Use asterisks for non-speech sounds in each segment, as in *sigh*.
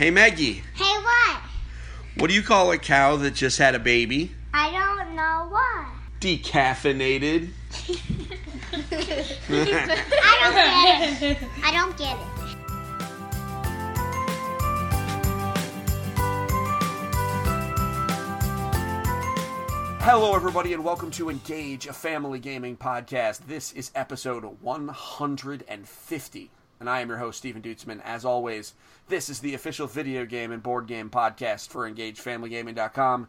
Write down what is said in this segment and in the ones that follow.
Hey Maggie, Hey, what? what do you call a cow that just had a baby? I don't know what. Decaffeinated. I don't get it. I don't get it. Hello, everybody, and welcome to Engage, a family gaming podcast. This is episode 150, and I am your host, Stephen Dutzman. As always, this is the official video game and board game podcast for EngageFamilyGaming.com.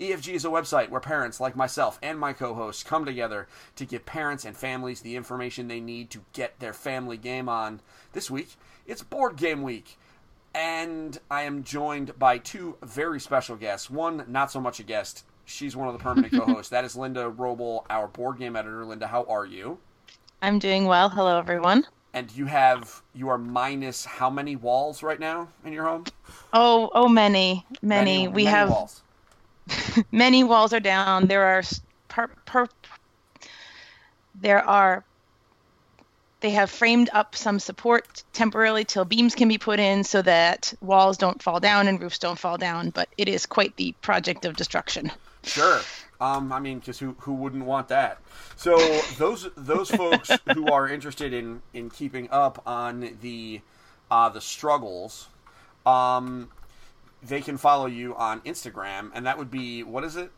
EFG is a website where parents like myself and my co hosts come together to give parents and families the information they need to get their family game on. This week, it's Board Game Week. And I am joined by two very special guests. One, not so much a guest. She's one of the permanent *laughs* co-hosts. That is Linda Roble, our board game editor. Linda, how are you? I'm doing well. Hello, everyone. And you have you are minus how many walls right now in your home? Oh, oh, many, many. we have walls. *laughs* many walls are down. There are per, per, there are they have framed up some support temporarily till beams can be put in so that walls don't fall down and roofs don't fall down. But it is quite the project of destruction. Sure. Um, I mean, because who who wouldn't want that? So those those *laughs* folks who are interested in in keeping up on the uh, the struggles, um, they can follow you on Instagram, and that would be what is it?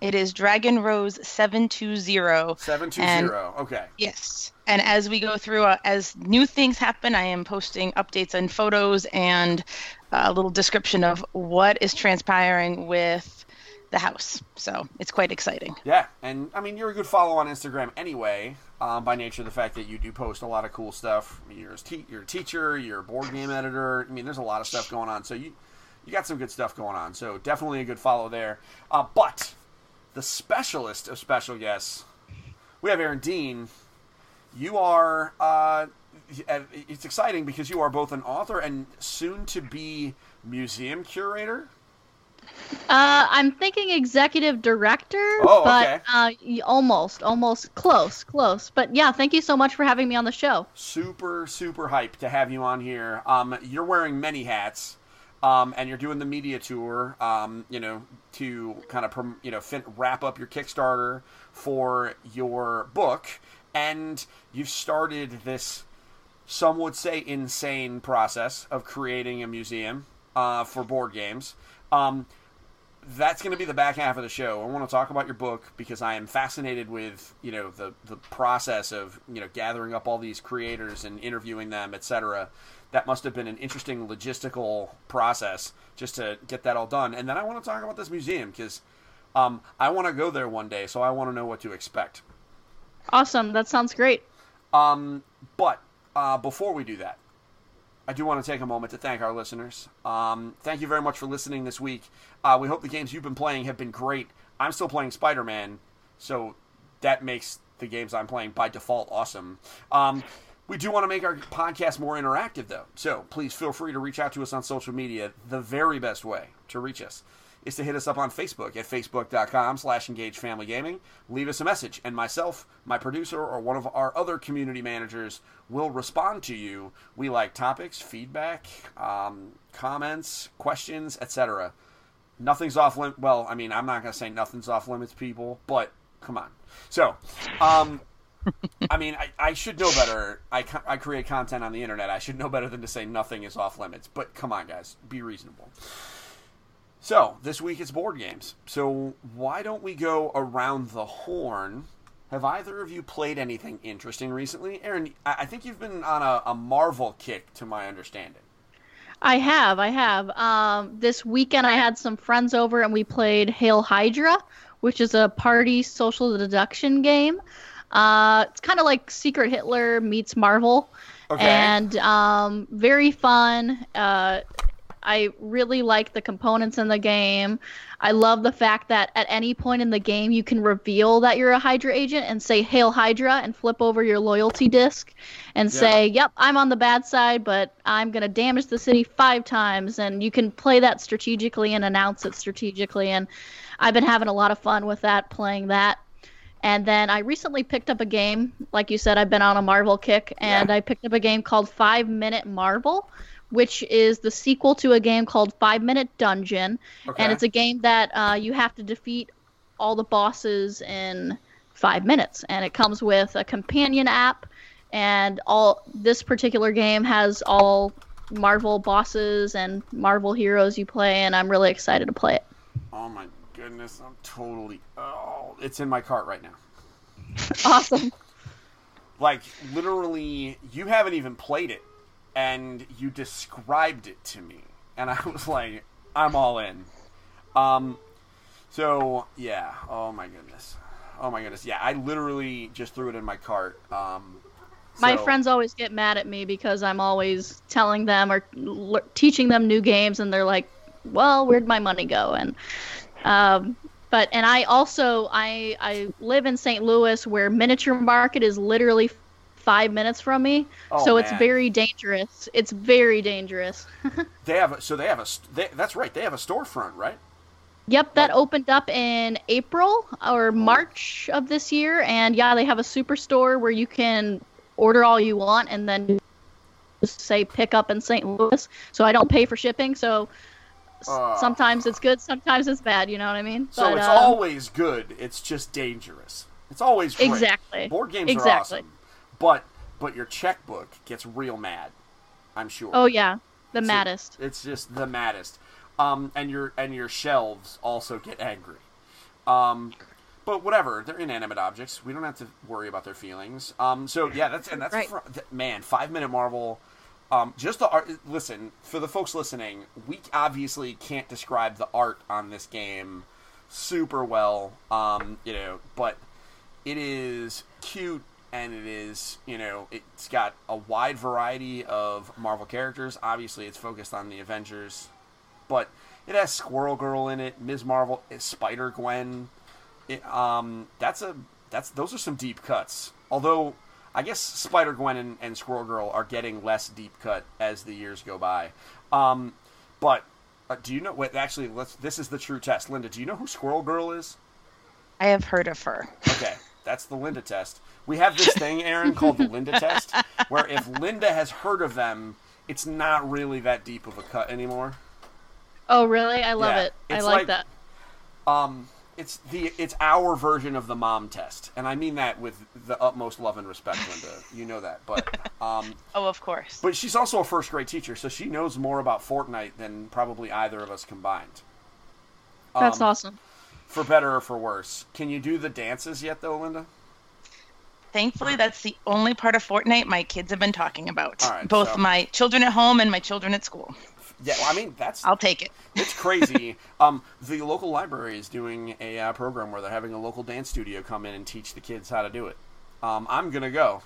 It is Dragon Rose seven two zero. Seven two And- zero. Okay. Yes. And as we go through, uh, as new things happen, I am posting updates and photos and a little description of what is transpiring with the house. So it's quite exciting. Yeah, and I mean you're a good follow on Instagram anyway, um, by nature the fact that you do post a lot of cool stuff. You're a, te- you're a teacher, you're a board game editor. I mean, there's a lot of stuff going on, so you you got some good stuff going on. So definitely a good follow there. Uh, but the specialist of special guests, we have Aaron Dean. You are. Uh, it's exciting because you are both an author and soon to be museum curator. Uh, I'm thinking executive director, Oh, but okay. uh, almost, almost close, close. But yeah, thank you so much for having me on the show. super super hyped to have you on here um, you're wearing many hats um, and you're doing the media tour um, you know to kind of you know fin- wrap up your kickstarter for your book and you've started this some would say insane process of creating a museum uh, for board games um, that's going to be the back half of the show. I want to talk about your book because I am fascinated with you know the the process of you know gathering up all these creators and interviewing them, etc. That must have been an interesting logistical process just to get that all done. And then I want to talk about this museum because um, I want to go there one day, so I want to know what to expect. Awesome, that sounds great. Um, but uh, before we do that, I do want to take a moment to thank our listeners. Um, thank you very much for listening this week. Uh, we hope the games you've been playing have been great. I'm still playing Spider Man, so that makes the games I'm playing by default awesome. Um, we do want to make our podcast more interactive, though. So please feel free to reach out to us on social media. The very best way to reach us is to hit us up on Facebook at facebook.com slash engage family gaming. Leave us a message, and myself, my producer, or one of our other community managers will respond to you. We like topics, feedback, um, comments, questions, etc. Nothing's off limit. Well, I mean, I'm not going to say nothing's off limits, people, but come on. So, um, *laughs* I mean, I, I should know better. I, I create content on the internet. I should know better than to say nothing is off limits. But come on, guys, be reasonable. So, this week it's board games. So, why don't we go around the horn? Have either of you played anything interesting recently? Aaron, I I think you've been on a, a Marvel kick, to my understanding. I have, I have. Um, this weekend I had some friends over and we played Hail Hydra, which is a party social deduction game. Uh, it's kind of like Secret Hitler meets Marvel, Okay. and um, very fun. Uh, I really like the components in the game. I love the fact that at any point in the game you can reveal that you're a Hydra agent and say "Hail Hydra" and flip over your loyalty disc and Yeah. say, "Yep, I'm on the bad side, but I'm gonna damage the city five times." And you can play that strategically and announce it strategically. And I've been having a lot of fun with that, playing that. And then I recently picked up a game, like you said, I've been on a Marvel kick, and Yeah. I picked up a game called Five Minute Marvel, which is the sequel to a game called Five Minute Dungeon, Okay. and it's a game that uh, you have to defeat all the bosses in five minutes, and it comes with a companion app, and all this particular game has all Marvel bosses and Marvel heroes you play, and I'm really excited to play it. Oh my goodness, I'm totally. Oh, it's in my cart right now. *laughs* Awesome. Like literally, you haven't even played it, and you described it to me, and I *laughs* was like, I'm all in. Um, so yeah. Oh my goodness. Oh my goodness. Yeah, I literally just threw it in my cart. Um, My friends always get mad at me because I'm always telling them or l- teaching them new games, and they're like, "Well, where'd my money go?" And um, but and I also I I live in St. Louis where miniature market is literally five minutes from me, Oh, so it's very dangerous. It's very dangerous. *laughs* They have a, so they have a they, that's right. They have a storefront, right? Yep, that opened up in April or March of this year, and yeah, they have a superstore where you can order all you want and then just say pick up in St. Louis. So I don't pay for shipping. So Ah. sometimes it's good, sometimes it's bad. You know what I mean? So But, it's uh, always good. It's just dangerous. It's always great. Exactly. Board games Exactly. are awesome, but but your checkbook gets real mad. I'm sure. Oh yeah, the So- maddest. It's just the maddest. Um, and your and your shelves also get angry. Um, but whatever, they're inanimate objects. We don't have to worry about their feelings. Um, so yeah, that's and that's Right. fr- th- man, five minute Marvel. Um, just the art. Listen, for the folks listening, we obviously can't describe the art on this game super well. Um, you know, but it is cute and it is you know it's got a wide variety of marvel characters. Obviously it's focused on the avengers but it has squirrel girl in it ms. Marvel spider gwen um that's a that's those are some deep cuts. Although i guess spider gwen and, and squirrel girl are getting less deep cut as the years go by. Um but uh, do you know wait actually let's this is the true test. Linda do you know who squirrel girl is? I have heard of her. Okay, *laughs* that's the Linda test. We have this thing, Aaron, *laughs* called the Linda test, where if Linda has heard of them, it's not really that deep of a cut anymore. Oh really? I love Yeah, it. I like, like- that. Um, it's the it's our version of the mom test, and I mean that with the utmost love and respect, Linda. You know that, but *laughs* um, Oh, of course. but she's also a first grade teacher, so she knows more about Fortnite than probably either of us combined. That's Um, awesome. For better or for worse, can you do the dances yet, though, Linda? Thankfully, that's the only part of Fortnite my kids have been talking about. Right, Both so- my children at home and my children at school. Yeah, well, I mean that's I'll take it. *laughs* It's crazy. um, the local library is doing a uh, program where they're having a local dance studio come in and teach the kids how to do it. Um, I'm gonna go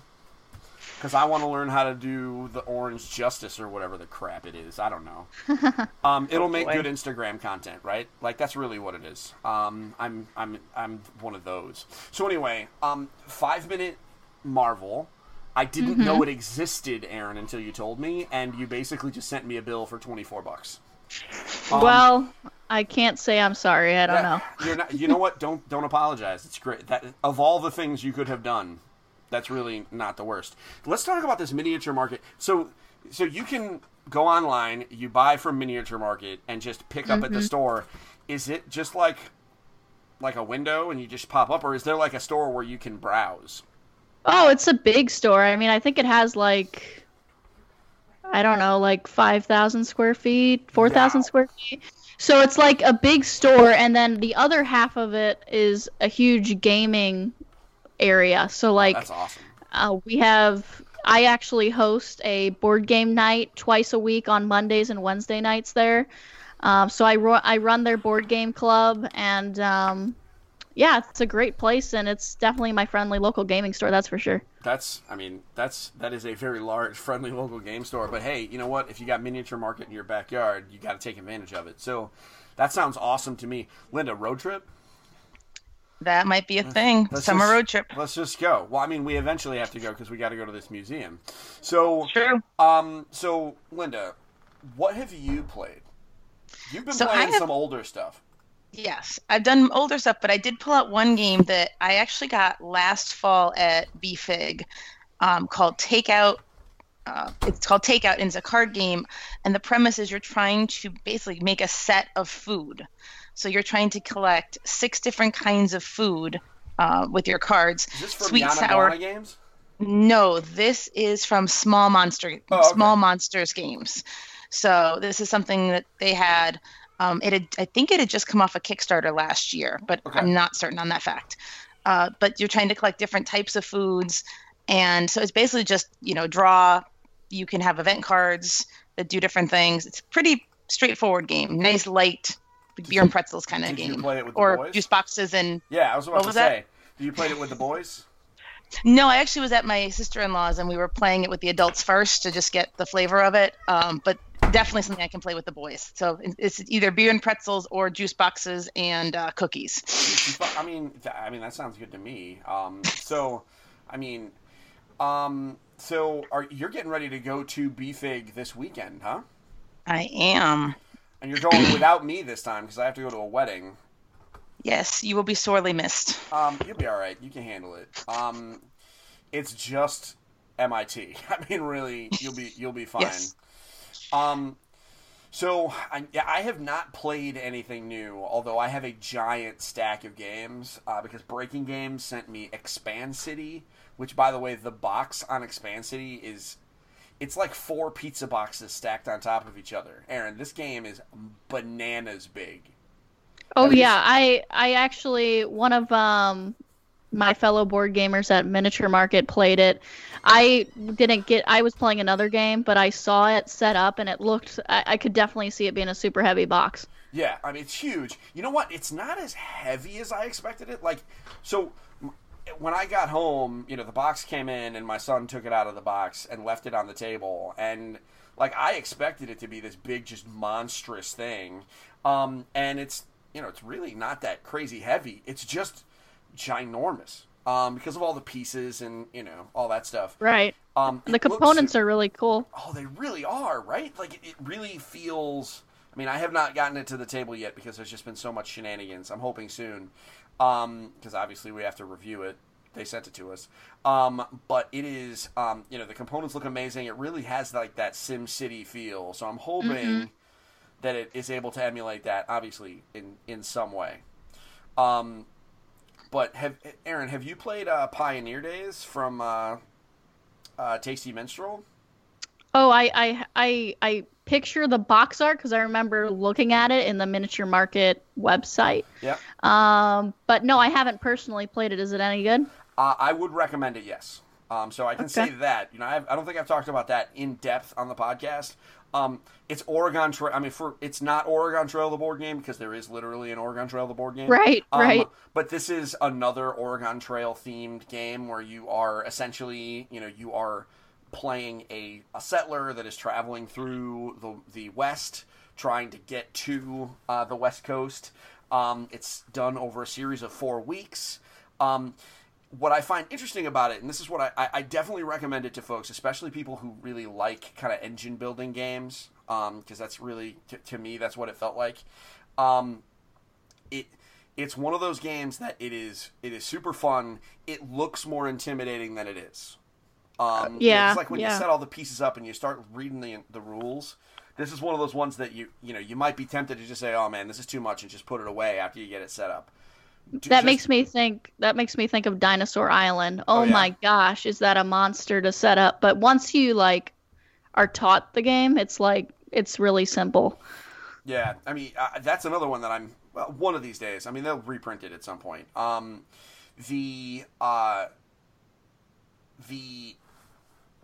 because I want to learn how to do the orange justice or whatever the crap it is. I don't know. *laughs* Um, it'll make good Instagram content, right? Like that's really what it is. Um, I'm I'm I'm one of those. So anyway, um, five minute Marvel. I didn't know it existed, Aaron, until you told me, and you basically just sent me a bill for twenty four bucks. Um, well, I can't say I'm sorry. I don't yeah, know. You're not. You know what? Don't don't apologize. It's great. That of all the things you could have done, that's really not the worst. Let's talk about this miniature market. So so you can go online, you buy from miniature market, and just pick up at the mm-hmm. store. Is it just like like a window and you just pop up, or is there like a store where you can browse? Oh, it's a big store. I mean, I think it has like I don't know, like 5,000 square feet, 4,000 Wow. square feet. So it's like a big store and then the other half of it is a huge gaming area. So like That's awesome. uh, we have I actually host a board game night twice a week on Mondays and Wednesday nights there. Um, so I, ru- I run their board game club, and um, yeah, it's a great place, and it's definitely my friendly local gaming store. That's for sure. That's, I mean, that's that is a very large, friendly local game store. But hey, you know what? If you got miniature market in your backyard, you got to take advantage of it. So that sounds awesome to me. Linda, road trip? That might be a thing. Let's Summer just- road trip. Let's just go. Well, I mean, we eventually have to go because we got to go to this museum. So, True. um, so Linda, what have you played? You've been So playing have- some older stuff. Yes, I've done older stuff, but I did pull out one game that I actually got last fall at BFIG um, called Takeout uh, it's called Takeout, and it's a card game. And the premise is you're trying to basically make a set of food. So you're trying to collect six different kinds of food uh, with your cards. Is this from Sweet, Yana sour. Games? No, this is from Small Monster Oh, okay. Small Monsters games. So this is something that they had. Um, it had, I think it had just come off a Kickstarter last year, but Okay. I'm not certain on that fact. Uh, but you're trying to collect different types of foods, and so it's basically just you know draw. You can have event cards that do different things. It's a pretty straightforward game. Nice light beer and pretzels kind of game, play it with the or juice boxes and Yeah, I was about What to was that? say. Did you play it with the boys? No, I actually was at my sister in law's and we were playing it with the adults first to just get the flavor of it. Um, but definitely something I can play with the boys. So it's either beer and pretzels or juice boxes and uh, cookies. I mean, I mean that sounds good to me. Um, so, I mean, um, so are you're getting ready to go to BFIG this weekend, huh? I am. And you're going without me this time because I have to go to a wedding. Yes, you will be sorely missed. Um, you'll be all right. You can handle it. Um, it's just MIT. *laughs* I mean, really, you'll be you'll be fine. Yes. Um, so I, yeah, I have not played anything new, although I have a giant stack of games uh, because Breaking Games sent me ExpanCity, which, by the way, the box on ExpanCity is. It's like four pizza boxes stacked on top of each other. Aaron, this game is bananas big. Oh Have you yeah, I I actually one of um my fellow board gamers at Miniature Market played it. I didn't get. I was playing another game, but I saw it set up, and it looked. I, I could definitely see it being a super heavy box. Yeah, I mean it's huge. You know what? It's not as heavy as I expected it. Like, so m- when I got home, you know, the box came in and my son took it out of the box and left it on the table, and like I expected it to be this big, just monstrous thing, um, and it's you know it's really not that crazy heavy. It's just ginormous um, because of all the pieces and you know all that stuff. Right. Um, And the components are really cool. Oh, they really are, right? Like it, it really feels. I mean, I have not gotten it to the table yet because there's just been so much shenanigans. I'm hoping soon, because obviously we have to review it. They sent it to us, um, but it is. Um, you know, the components look amazing. It really has like that Sim City feel. So I'm hoping that it is able to emulate that, obviously in in some way. Um, but have Aaron, have you played uh, Pioneer Days from uh, uh, Tasty Minstrel? Oh, I I I, I picture the box art because I remember looking at it in the Miniature Market website. Yeah. Um, but no, I haven't personally played it. Is it any good? Uh, I would recommend it, yes. Um, so I can say Okay. that. You know, I've, I don't think I've talked about that in depth on the podcast. Um, it's Oregon Trail. I mean, for it's not Oregon Trail the board game because there is literally an Oregon Trail the board game. Right, Um, right. But this is another Oregon Trail themed game where you are essentially, you know, you are playing a, a settler that is traveling through the the West, trying to get to uh, the West Coast. Um, it's done over a series of four weeks. Um, what I find interesting about it, and this is what I, I, definitely recommend it to folks, especially people who really like kind of engine building games, because that's really to, to me that's what it felt like. Um, it it's one of those games that it is it is super fun. It looks more intimidating than it is. Um, you know, yeah, it's like when you set all the pieces up and you start reading the the rules. This is one of those ones that you you know you might be tempted to just say, "Oh man, this is too much," and just put it away after you get it set up. That Just- makes me think. That makes me think of Dinosaur Island. Oh, Oh, yeah. my gosh, is that a monster to set up? But once you like are taught the game, it's like it's really simple. Yeah, I mean uh, that's another one that I'm well, one of these days. I mean they'll reprint it at some point. Um, the uh, the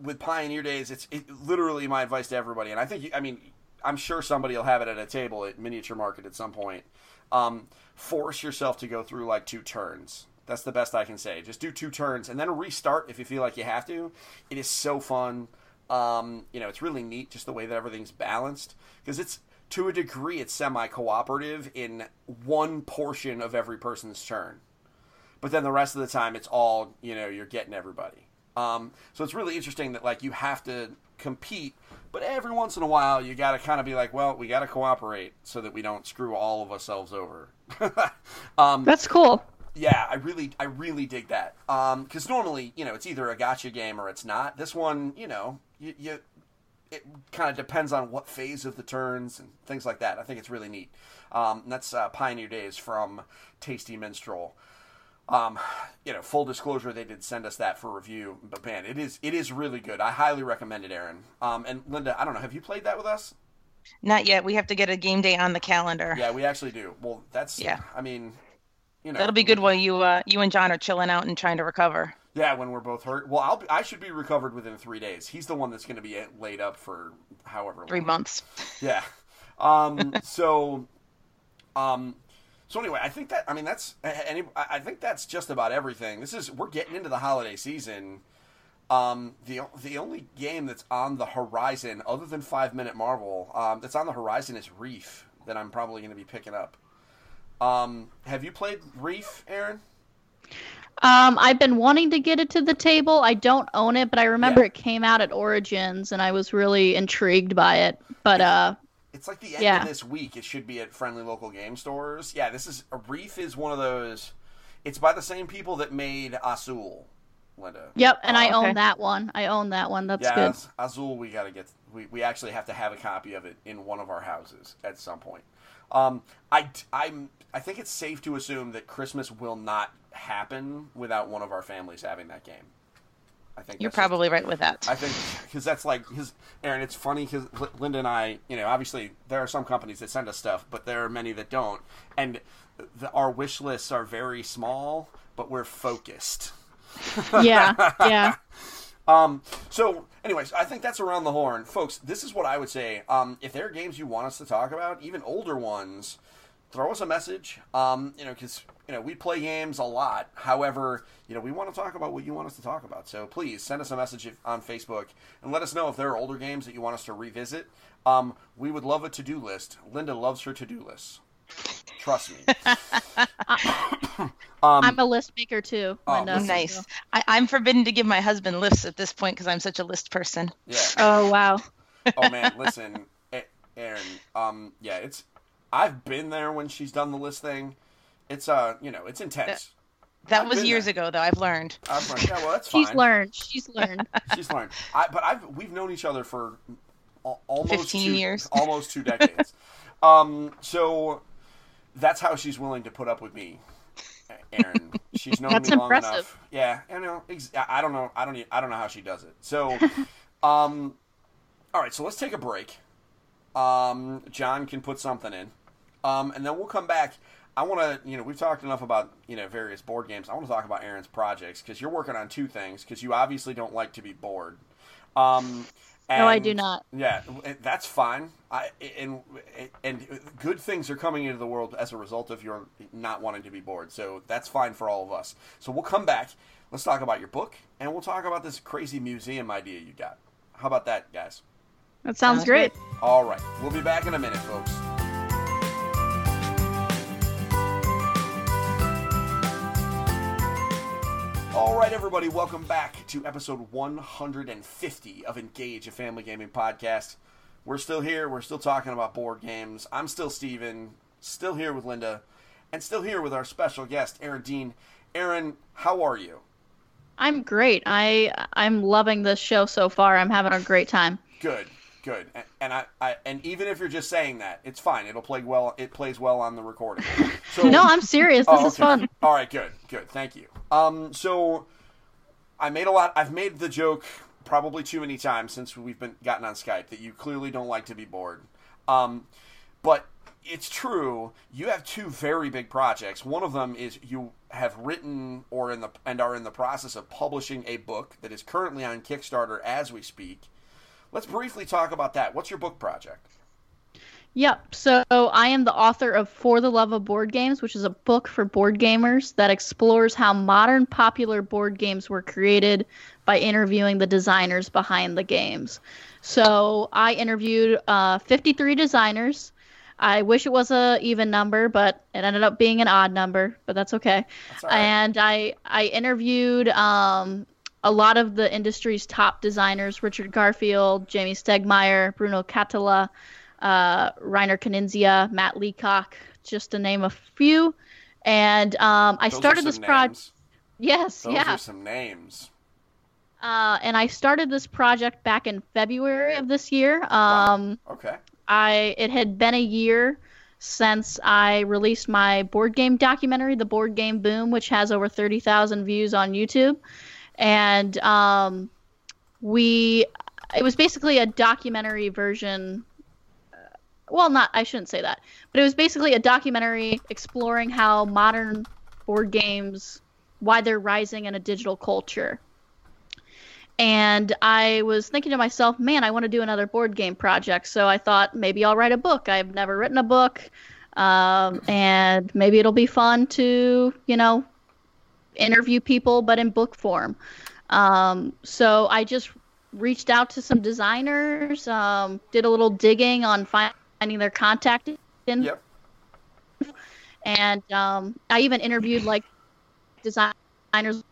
with Pioneer Days, it's it, literally my advice to everybody, and I think I mean I'm sure somebody will have it at a table at Miniature Market at some point. Um, force yourself to go through like two turns. That's the best I can say. Just do two turns and then restart if you feel like you have to. It is so fun. Um, you know, it's really neat just the way that everything's balanced because it's to a degree it's semi cooperative in one portion of every person's turn. But then the rest of the time it's all, you know, you're getting everybody. Um, so it's really interesting that like you have to compete, but every once in a while you got to kind of be like, well, we got to cooperate so that we don't screw all of ourselves over. *laughs* um, That's cool. yeah, I really, I really dig that. Um, because normally, you know, it's either a gotcha game or it's not. This one, you know, you, you it kind of depends on what phase of the turns and things like that. I think it's really neat. Um, and that's uh, Pioneer Days from Tasty Minstrel. Um, you know, full disclosure, they did send us that for review, but man, it is it is really good. I highly recommend it, Aaron. Um, and Linda, I don't know, have you played that with us? Not yet. We have to get a game day on the calendar. Yeah, we actually do. Well, that's Yeah. I mean, you know, That'll be good while you uh, you and John are chilling out and trying to recover. Yeah, when we're both hurt. Well, I'll be, I should be recovered within three days. He's the one that's going to be laid up for however Three months. Yeah. Um. *laughs* so. Um. So anyway, I think that I mean that's any. I I think that's just about everything. This is we're getting into the holiday season. Um. The the only game that's on the horizon, other than Five Minute Marvel, um, that's on the horizon is Reef. That I'm probably going to be picking up. Um. Have you played Reef, Aaron? Um, I've been wanting to get it to the table. I don't own it, but I remember Yeah. it came out at Origins, and I was really intrigued by it. But uh, It's like the end Yeah. of this week. It should be at friendly local game stores. Yeah, this is a Reef is one of those. It's by the same people that made Azul, Linda. yep, and I Oh, okay. own that one. I own that one. That's yeah, good. Az- Azul. We gotta get. We, we actually have to have a copy of it in one of our houses at some point. Um, I I'm I think it's safe to assume that Christmas will not happen without one of our families having that game. I think You're that's just- probably right with that. I think because that's like his Aaron. It's funny because Linda and I, you know, obviously there are some companies that send us stuff, but there are many that don't, and the, our wish lists are very small, but we're focused. yeah, *laughs* yeah. Um, so, anyways, I think that's around the horn, folks. This is what I would say. Um, if there are games you want us to talk about, even older ones, throw us a message. Um, you know, because you know we play games a lot. However, you know we want to talk about what you want us to talk about. So please send us a message if- on Facebook and let us know if there are older games that you want us to revisit. Um, we would love a to-do list. Linda loves her to-do lists. Trust me. *laughs* I'm a list maker too. Oh, Linda. listen. nice. I, I'm forbidden to give my husband lists at this point because I'm such a list person. Yeah. *laughs* Oh wow. oh man, listen, A- Aaron. Um, yeah, it's. I've been there when she's done the list thing. It's uh, you know, it's intense. That I've was years there. ago, though. I've learned. I've learned. Yeah, well, that's fine. She's learned. She's learned. *laughs* She's learned. I, but I've we've known each other for almost 15 two, years. *laughs* almost two decades. um, so that's how she's willing to put up with me, Aaron. She's known That's me long impressive. enough. Yeah, I know. ex- I I don't know. I don't. e- I don't know how she does it. So, *laughs* um, all right. So let's take a break. Um, John can put something in, um, and then we'll come back. I want to, you know, we've talked enough about, you know, various board games. I want to talk about Aaron's projects because you're working on two things because you obviously don't like to be bored. Um, No, I do not. Yeah, that's fine. I and and good things are coming into the world as a result of your not wanting to be bored. So that's fine for all of us. So we'll come back. Let's talk about your book, and we'll talk about this crazy museum idea you got. How about that, guys? That sounds, Sounds great. All right, we'll be back in a minute, folks. All right, everybody, welcome back to episode 150 of Engage, a family gaming podcast. We're still here. We're still talking about board games. I'm still Steven, still here with Linda, and still here with our special guest, Aaron Dean. Aaron, how are you? I'm great. I I'm loving this show so far. I'm having a great time. Good, good. And, and I, I, and even if you're just saying that, it's fine. It'll play well. It plays well on the recording. So, *laughs* No, I'm serious. This Oh, is fun. All right, good, good. Thank you. Um, so I made a lot. I've made the joke probably too many times since we've been gotten on Skype that you clearly don't like to be bored. Um, but it's true. You have two very big projects. One of them is you have written or in the and are in the process of publishing a book that is currently on Kickstarter as we speak. Let's briefly talk about that. What's your book project? Yep. So I am the author of For the Love of Board Games, which is a book for board gamers that explores how modern popular board games were created by interviewing the designers behind the games. So I interviewed uh, 53 designers. I wish it was a even number, but it ended up being an odd number, but that's okay. That's right. And I I interviewed um, a lot of the industry's top designers: Richard Garfield, Jamey Stegmaier, Bruno Cathala, uh, Reiner Knizia, Matt Leacock, just to name a few. And um, I Those started this project. Yes, Those yeah. are some names. Uh, and I started this project back in February of this year. Um, Okay. I it had been a year since I released my board game documentary, The Board Game Boom, which has over thirty thousand views on YouTube, and um, we it was basically a documentary version. uh, Well, not I shouldn't say that, but it was basically a documentary exploring how modern board games, why they're rising in a digital culture. And I was thinking to myself, man, I want to do another board game project. So I thought maybe I'll write a book. I've never written a book. Um, and maybe it'll be fun to, you know, interview people, but in book form. Um, so I just reached out to some designers, um, did a little digging on finding their contact Yep. and um, I even interviewed like designers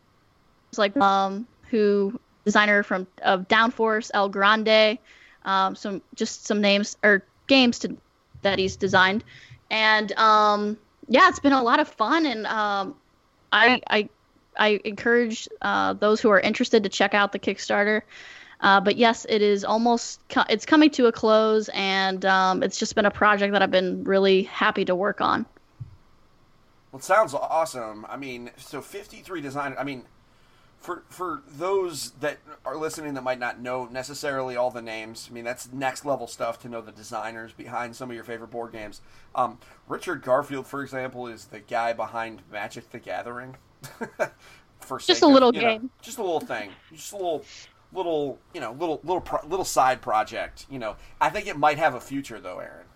like um who designer from of Downforce, El Grande, um, some just some names or games to that he's designed, and um, yeah, it's been a lot of fun, and um, I I I encourage uh, those who are interested to check out the Kickstarter. Uh, but yes, it is almost co- it's coming to a close, and um, it's just been a project that I've been really happy to work on. Well, it sounds awesome. I mean, so 53 designers. I mean, for for those that are listening that might not know necessarily all the names, I mean that's next level stuff to know the designers behind some of your favorite board games. Um, Richard Garfield, for example, is the guy behind Magic: The Gathering. *laughs* for Just a of, little know, game. just a little thing, just a little little you know little little pro- little side project. You know, I think it might have a future though, Aaron.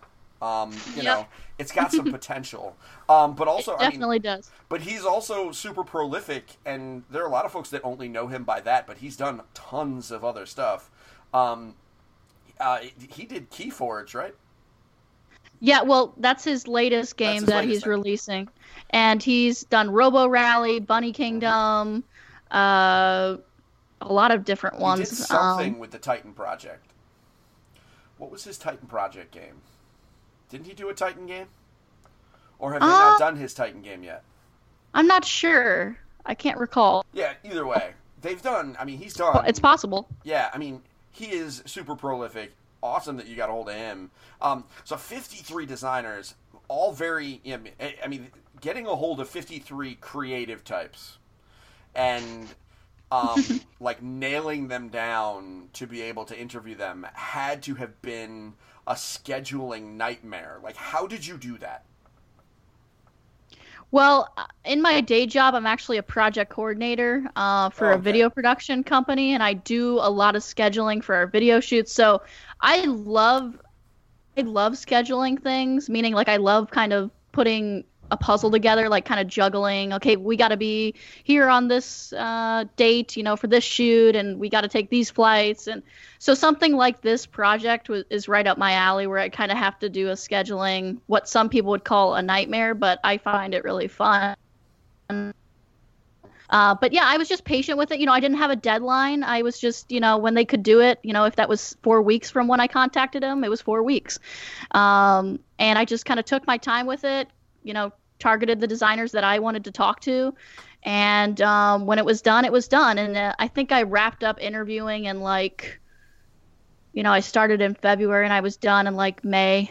Um, you Yep. know, it's got some *laughs* potential. Um, but also, I mean, Definitely does. but he's also super prolific, and there are a lot of folks that only know him by that. But he's done tons of other stuff. Um, uh, he did Keyforge, right? Yeah, well, that's his latest game his that latest he's thing. releasing, and he's done Robo Rally, Bunny Kingdom, uh, a lot of different ones. He did something Um, with the Titan project. What was his Titan project game? Didn't he do a Titan game? Or have they not Uh, done his Titan game yet? I'm not sure. I can't recall. Yeah, either way. They've done, I mean, he's done. It's possible. Yeah, I mean, he is super prolific. Awesome that you got a hold of him. Um, so 53 designers, all very. I I mean, getting a hold of 53 creative types, and um, *laughs* like nailing them down to be able to interview them had to have been a scheduling nightmare. Like, how did you do that? Well, uh, in my day job, I'm actually a project coordinator uh, for Oh, a video production company, and I do a lot of scheduling for our video shoots. So I love, I love scheduling things. Meaning, like, I love kind of putting a puzzle together, like kind of juggling. Okay, we got to be here on this uh, date, you know, for this shoot, and we got to take these flights, and so something like this project is right up my alley, where I kind of have to do a scheduling, what some people would call a nightmare, but I find it really fun. Uh, but yeah, I was just patient with it. You know, I didn't have a deadline. I was just, you know, when they could do it. You know, if that was four weeks from when I contacted them, it was four weeks. Um, and I just kind of took my time with it. You know, targeted the designers that I wanted to talk to, and um, when it was done, it was done. And uh, I think I wrapped up interviewing in like, you know, I started in February and I was done in like May.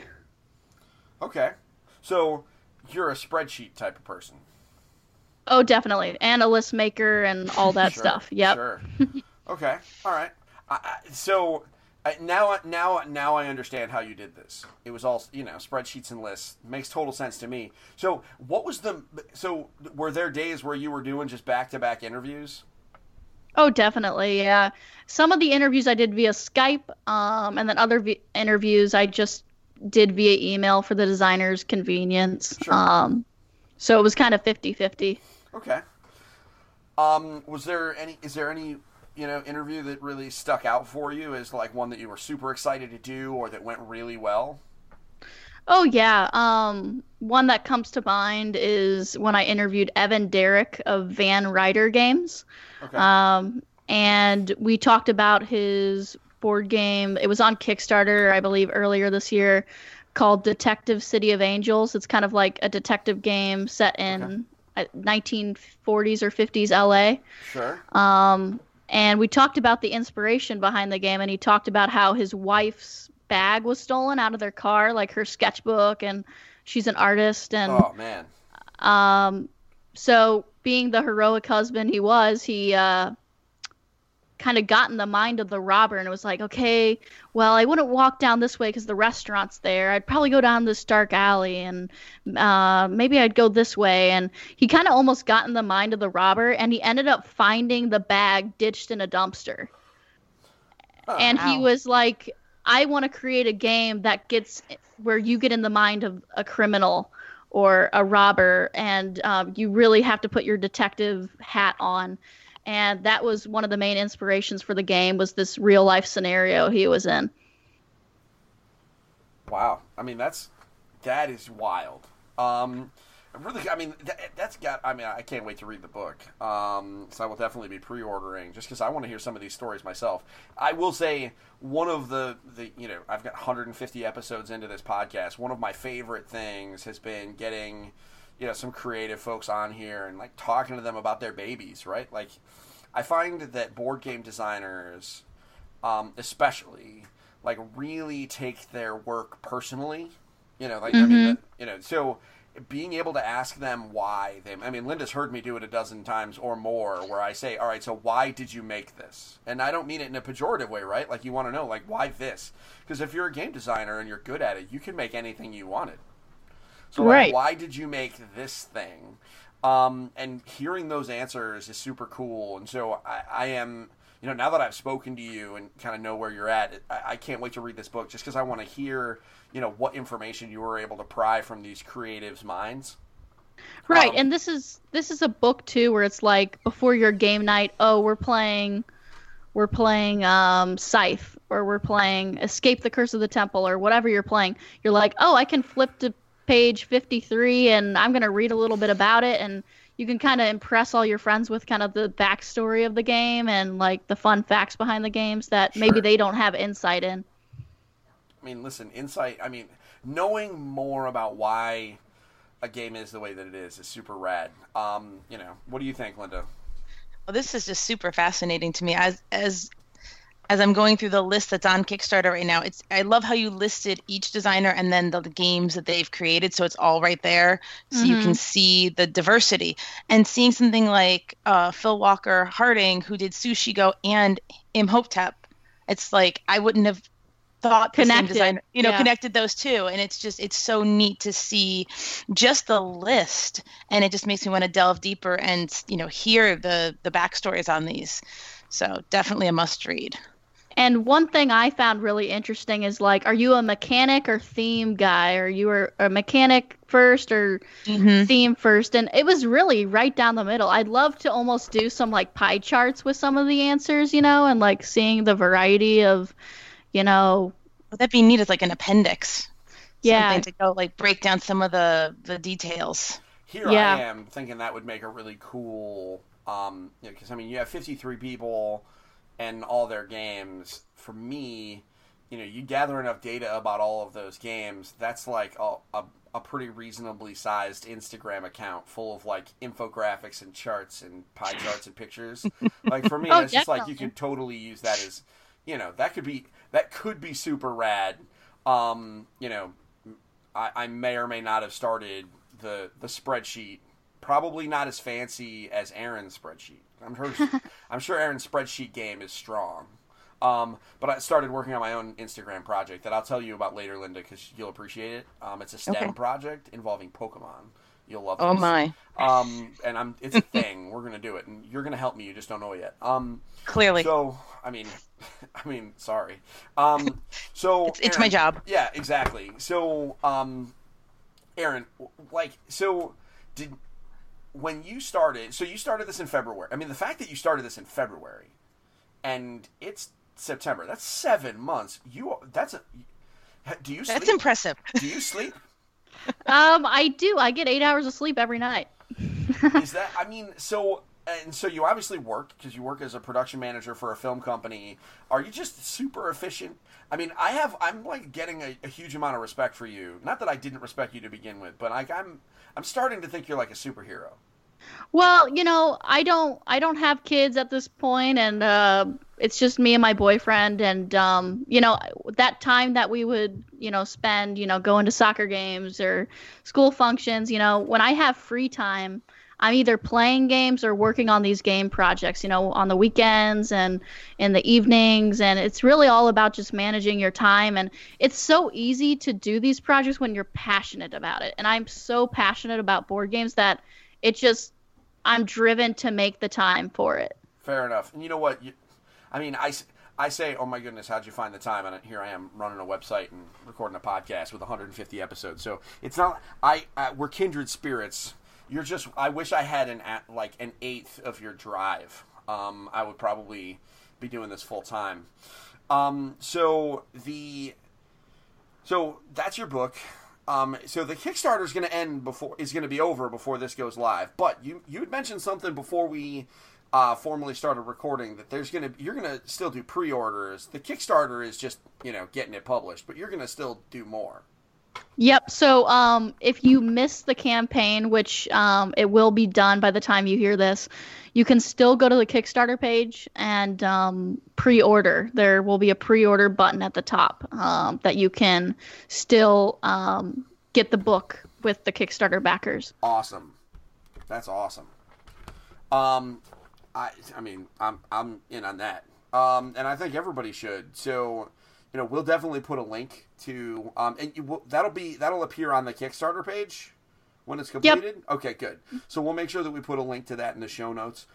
Okay. So, you're a spreadsheet type of person. Oh, definitely, and a list maker and all that *laughs* Sure, stuff. Yep. Sure. *laughs* okay. All right. I, I, so uh, now, now, now I understand how you did this. It was all you know, spreadsheets and lists. Makes total sense to me. So, what was the? So, were there days where you were doing just back to back interviews? Oh, definitely. Yeah. Some of the interviews I did via Skype, um, and then other v- interviews I just did via email for the designer's convenience. Sure. Um, so it was kind of 50 50. Okay. Um, was there any? Is there any? You know, interview that really stuck out for you as like one that you were super excited to do or that went really well? Oh, yeah. Um, one that comes to mind is when I interviewed Evan Derrick of Van Ryder Games. Okay. Um, and we talked about his board game. It was on Kickstarter, I believe, earlier this year, called Detective City of Angels. It's kind of like a detective game set in uh, 1940s or 50s LA. sure. Um, and we talked about the inspiration behind the game, and he talked about how his wife's bag was stolen out of their car, like her sketchbook, and she's an artist, and Oh man. um, so being the heroic husband he was, he uh, kind of got in the mind of the robber and was like, okay, well, I wouldn't walk down this way because the restaurant's there. I'd probably go down this dark alley and uh, maybe I'd go this way. And he kind of almost got in the mind of the robber and he ended up finding the bag ditched in a dumpster. Huh. and he was like, I want to create a game that gets where you get in the mind of a criminal or a robber, and um, you really have to put your detective hat on. And that was one of the main inspirations for the game was this real life scenario he was in. Wow. I mean, that's that is wild. Um, really, I mean, that, that's got. I mean, I can't wait to read the book. Um, so I will definitely be pre-ordering just because I want to hear some of these stories myself. I will say one of the the you know I've got 150 episodes into this podcast. One of my favorite things has been getting you know some creative folks on here and like talking to them about their babies. Right, like I find that board game designers, um, especially like really take their work personally. You know, like I mean, you know, so being able to ask them why they. I mean, Linda's heard me do it a dozen times or more, where I say, "All right, so why did you make this?" And I don't mean it in a pejorative way, right? Like you want to know, like why this? Because if you're a game designer and you're good at it, you can make anything you wanted. So, like, Right. why did you make this thing? Um, and hearing those answers is super cool. And so I, I am, you know, now that I've spoken to you and kind of know where you're at, I, I can't wait to read this book just because I want to hear, you know, what information you were able to pry from these creatives' minds. Right, Um, and this is this is a book too where it's like before your game night, oh, we're playing we're playing um Scythe or we're playing Escape the Curse of the Temple or whatever you're playing. You're like, "Oh, I can flip to page 53 and I'm going to read a little bit about it and you can kind of impress all your friends with kind of the backstory of the game and like the fun facts behind the games that maybe they don't have insight in. I mean, listen, insight. I mean, knowing more about why a game is the way that it is is super rad. Um, you know, what do you think, Linda? Well, this is just super fascinating to me as as as I'm going through the list that's on Kickstarter right now. It's I love how you listed each designer and then the, the games that they've created, so it's all right there, so you can see the diversity. And seeing something like uh, Phil Walker Harding, who did Sushi Go and Imhotep, it's like I wouldn't have thought the same Connected, designer, you know, yeah. connected those two, and it's just it's so neat to see just the list, and it just makes me want to delve deeper and you know hear the the backstories on these. So definitely a must read. And one thing I found really interesting is like, are you a mechanic or theme guy? Are you a, a mechanic first or Mm-hmm. theme first? And it was really right down the middle. I'd love to almost do some like pie charts with some of the answers, you know, and like seeing the variety of, you know, Would that be neat as like an appendix? Yeah. Something to go like break down some of the the details. Here Yeah. I am thinking that would make a really cool, um, because I mean, you have 53 people and all their games. For me, you know, you gather enough data about all of those games, that's like a, a, a pretty reasonably sized Instagram account full of like infographics and charts and pie *laughs* charts and pictures. like for me, Oh, it's just like you could totally use that as, you know, that could be that could be super rad. Um, you know, I, I may or may not have started the the spreadsheet. Probably not as fancy as Aaron's spreadsheet. I'm sure *laughs* I'm sure Aaron's spreadsheet game is strong. Um, but I started working on my own Instagram project that I'll tell you about later, Linda, because you'll appreciate it. Um, it's a STEM Okay. project involving Pokemon. You'll love. Oh this. my! Um, and I'm it's a *laughs* thing. We're gonna do it, and you're gonna help me. You just don't know it yet. Um, Clearly, so I mean, *laughs* I mean, sorry. Um, so it's, it's my job. yeah, exactly. So, um, Aaron, like, so did when you started? So you started this in February. I mean, the fact that you started this in February, and it's September. That's seven months. You that's a. Do you sleep? That's impressive. Do you sleep? *laughs* um, I do. I get eight hours of sleep every night. *laughs* Is that? I mean, so and so you obviously work because you work as a production manager for a film company. Are you just super efficient? I mean, I have. I'm like getting a, a huge amount of respect for you. Not that I didn't respect you to begin with, but like I'm. I'm starting to think you're like a superhero. Well, you know, I don't I don't have kids at this point and uh it's just me and my boyfriend and um you know that time that we would, you know, spend, you know, going to soccer games or school functions, you know, when I have free time, I'm either playing games or working on these game projects, you know, on the weekends and in the evenings. And it's really all about just managing your time. And it's so easy to do these projects when you're passionate about it. And I'm so passionate about board games that it just, I'm driven to make the time for it. Fair enough. And you know what? You, I mean, I, I say, oh my goodness, how'd you find the time? And here I am running a website and recording a podcast with 150 episodes. So it's not, I, I we're kindred spirits you're just. I wish I had an like an eighth of your drive. Um, I would probably be doing this full time. Um, so the so that's your book. Um, so the Kickstarter is going to end before is going to be over before this goes live. But you you had mentioned something before we uh, formally started recording that there's going to you're going to still do pre-orders. The Kickstarter is just you know getting it published, but you're going to still do more. Yep. So um, if you miss the campaign, which um, it will be done by the time you hear this, you can still go to the Kickstarter page and um, pre-order. There will be a pre-order button at the top um, that you can still um, get the book with the Kickstarter backers. Awesome. That's awesome. Um, I I mean I'm I'm in on that. Um, and I think everybody should. So you know, we'll definitely put a link to, um, and you, that'll be that'll appear on the Kickstarter page when it's completed. Yep. Okay, good. So we'll make sure that we put a link to that in the show notes,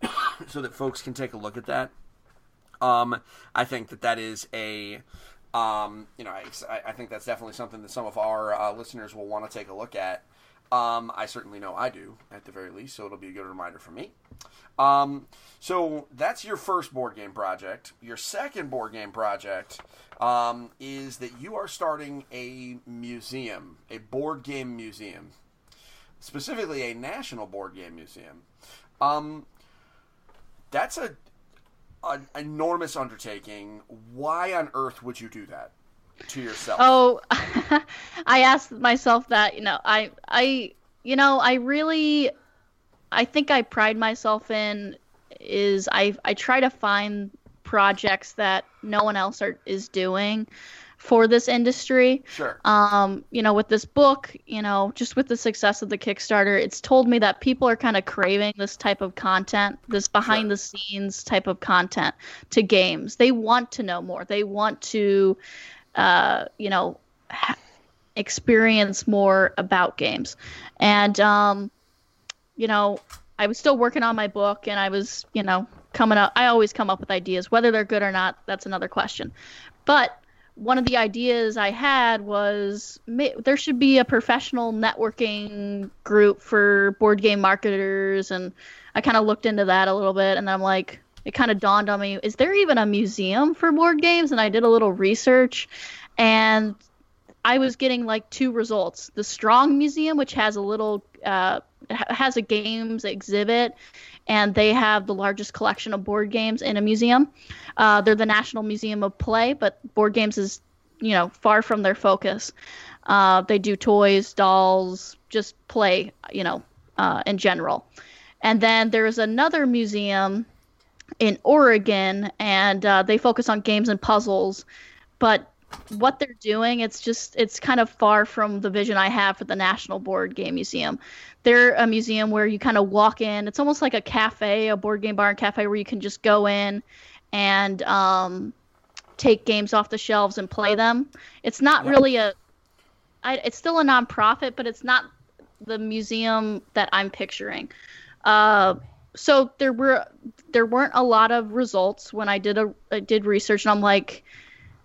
*coughs* so that folks can take a look at that. Um, I think that that is a, um, you know, I, I think that's definitely something that some of our uh, listeners will want to take a look at. Um, I certainly know I do, at the very least, so it'll be a good reminder for me. Um, so that's your first board game project. Your second board game project um, is that you are starting a museum, a board game museum, specifically a national board game museum. Um, that's a an enormous undertaking. Why on earth would you do that? To yourself? Oh, *laughs* I asked myself that. You know, I, I, you know, I really, I think I pride myself in is I, I try to find projects that no one else are, is doing for this industry. Sure. Um, you know, with this book, you know, just with the success of the Kickstarter, it's told me that people are kind of craving this type of content, this behind sure. the scenes type of content to games. They want to know more. They want to uh, you know, ha- experience more about games. And, um, you know, I was still working on my book and I was, you know, coming up. I always come up with ideas. Whether they're good or not, that's another question. But one of the ideas I had was there should be a professional networking group for board game marketers. And I kind of looked into that a little bit and I'm like, it kind of dawned on me is there even a museum for board games? And i did a little research and i was getting like two results. The strong museum which has a little uh, has a games exhibit and they have the largest collection of board games in a museum. Uh, they're the national museum of play but board games is you know far from their focus. Uh, they do toys dolls just play you know uh, in general. And then there's another museum in Oregon, and uh, they focus on games and puzzles. But what they're doing, it's just it's kind of far from the vision I have for the National Board Game Museum. They're a museum where you kind of walk in. It's almost like a cafe, a board game bar and cafe, where you can just go in and um, take games off the shelves and play them. It's not yeah. really a. I, it's still a nonprofit, but it's not the museum that I'm picturing. Uh, so there were there weren't a lot of results when I did a I did research, and I'm like,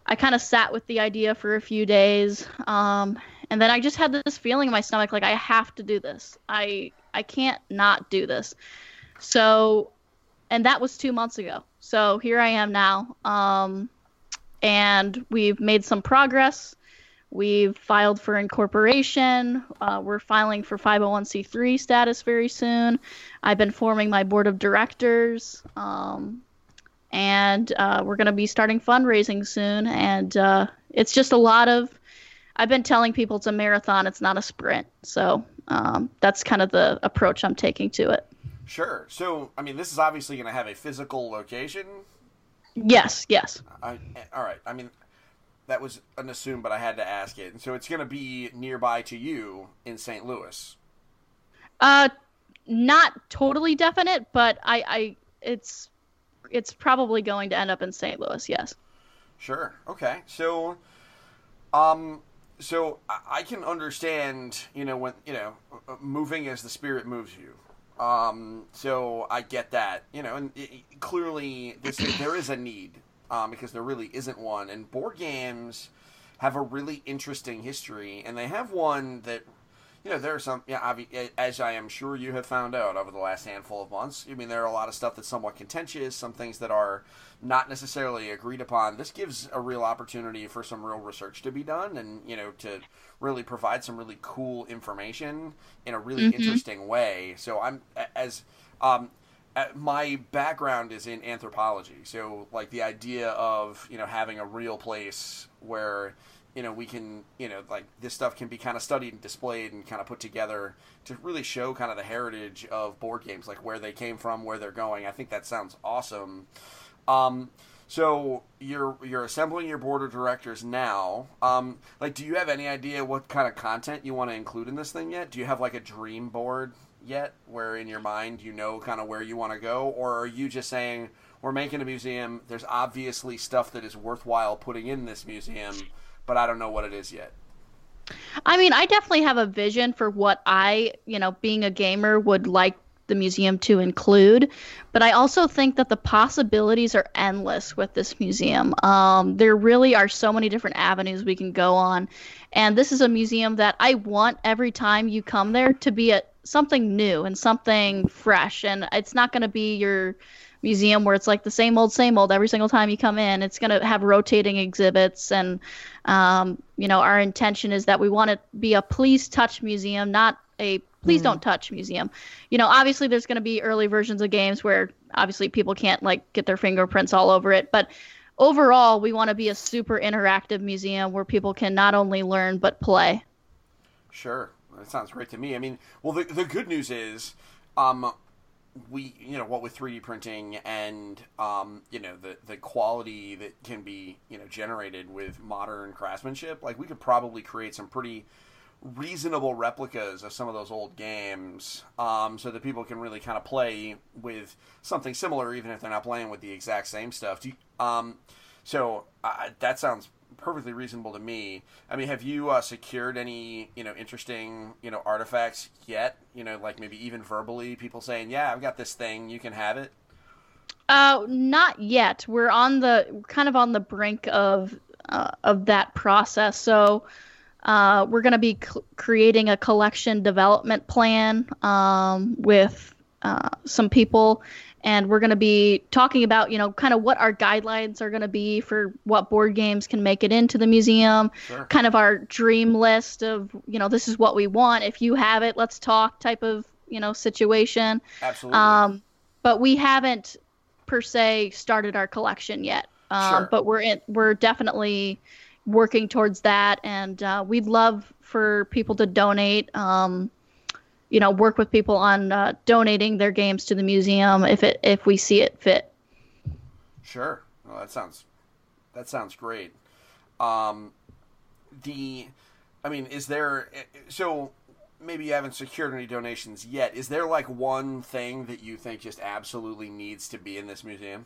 I kind of sat with the idea for a few days, um, and then I just had this feeling in my stomach like I have to do this. I I can't not do this. So, and that was two months ago. So here I am now, um, and we've made some progress. We've filed for incorporation. Uh, we're filing for 501c3 status very soon. I've been forming my board of directors. Um, and uh, we're going to be starting fundraising soon. And uh, it's just a lot of. I've been telling people it's a marathon, it's not a sprint. So um, that's kind of the approach I'm taking to it. Sure. So, I mean, this is obviously going to have a physical location. Yes, yes. I, all right. I mean, that was an assume, but I had to ask it. And so it's going to be nearby to you in St. Louis. Uh, not totally definite, but I, I, it's, it's probably going to end up in St. Louis. Yes. Sure. Okay. So, um, so I can understand, you know, when you know, moving as the spirit moves you. Um, so I get that, you know, and it, clearly this there is a need um, because there really isn't one, and board games have a really interesting history, and they have one that you know, there are some, yeah, as I am sure you have found out over the last handful of months. I mean, there are a lot of stuff that's somewhat contentious, some things that are not necessarily agreed upon. This gives a real opportunity for some real research to be done, and you know, to really provide some really cool information in a really mm-hmm. interesting way. So I'm as um, my background is in anthropology, so like the idea of you know having a real place where you know we can you know like this stuff can be kind of studied and displayed and kind of put together to really show kind of the heritage of board games like where they came from where they're going. I think that sounds awesome. Um, so you're you're assembling your board of directors now. Um, like do you have any idea what kind of content you want to include in this thing yet? Do you have like a dream board yet where in your mind you know kind of where you want to go or are you just saying we're making a museum there's obviously stuff that is worthwhile putting in this museum but I don't know what it is yet. I mean, I definitely have a vision for what I, you know, being a gamer would like the museum to include, but I also think that the possibilities are endless with this museum. Um, there really are so many different avenues we can go on, and this is a museum that I want every time you come there to be a something new and something fresh, and it's not going to be your museum where it's like the same old, same old every single time you come in. It's going to have rotating exhibits. And, um, you know, our intention is that we want to be a please touch museum, not a please mm don't touch museum. You know, obviously there's going to be early versions of games where obviously people can't like get their fingerprints all over it. But overall, we want to be a super interactive museum where people can not only learn but play. Sure. That sounds great to me. I mean, well, the, the good news is, um, we you know what with 3D printing and um, you know the the quality that can be you know generated with modern craftsmanship like we could probably create some pretty reasonable replicas of some of those old games um, so that people can really kind of play with something similar even if they're not playing with the exact same stuff you, um, so uh, that sounds perfectly reasonable to me. I mean, have you uh, secured any you know interesting you know artifacts yet? You know, like maybe even verbally, people saying, "Yeah, I've got this thing, you can have it." Uh, not yet. We're on the kind of on the brink of uh, of that process. So. Uh, we're going to be c- creating a collection development plan um, with uh, some people. And we're going to be talking about you know kind of what our guidelines are going to be for what board games can make it into the museum. Sure. kind of our dream list of you know this is what we want. If you have it let's talk type of you know situation. Absolutely. Um, but we haven't per se started our collection yet. Um, sure. but we're in we're definitely working towards that and uh, we'd love for people to donate um, you know work with people on uh, donating their games to the museum if it if we see it fit. Sure, well, that sounds that sounds great. Um, the, I mean, is there so maybe you haven't secured any donations yet? Is there like one thing that you think just absolutely needs to be in this museum?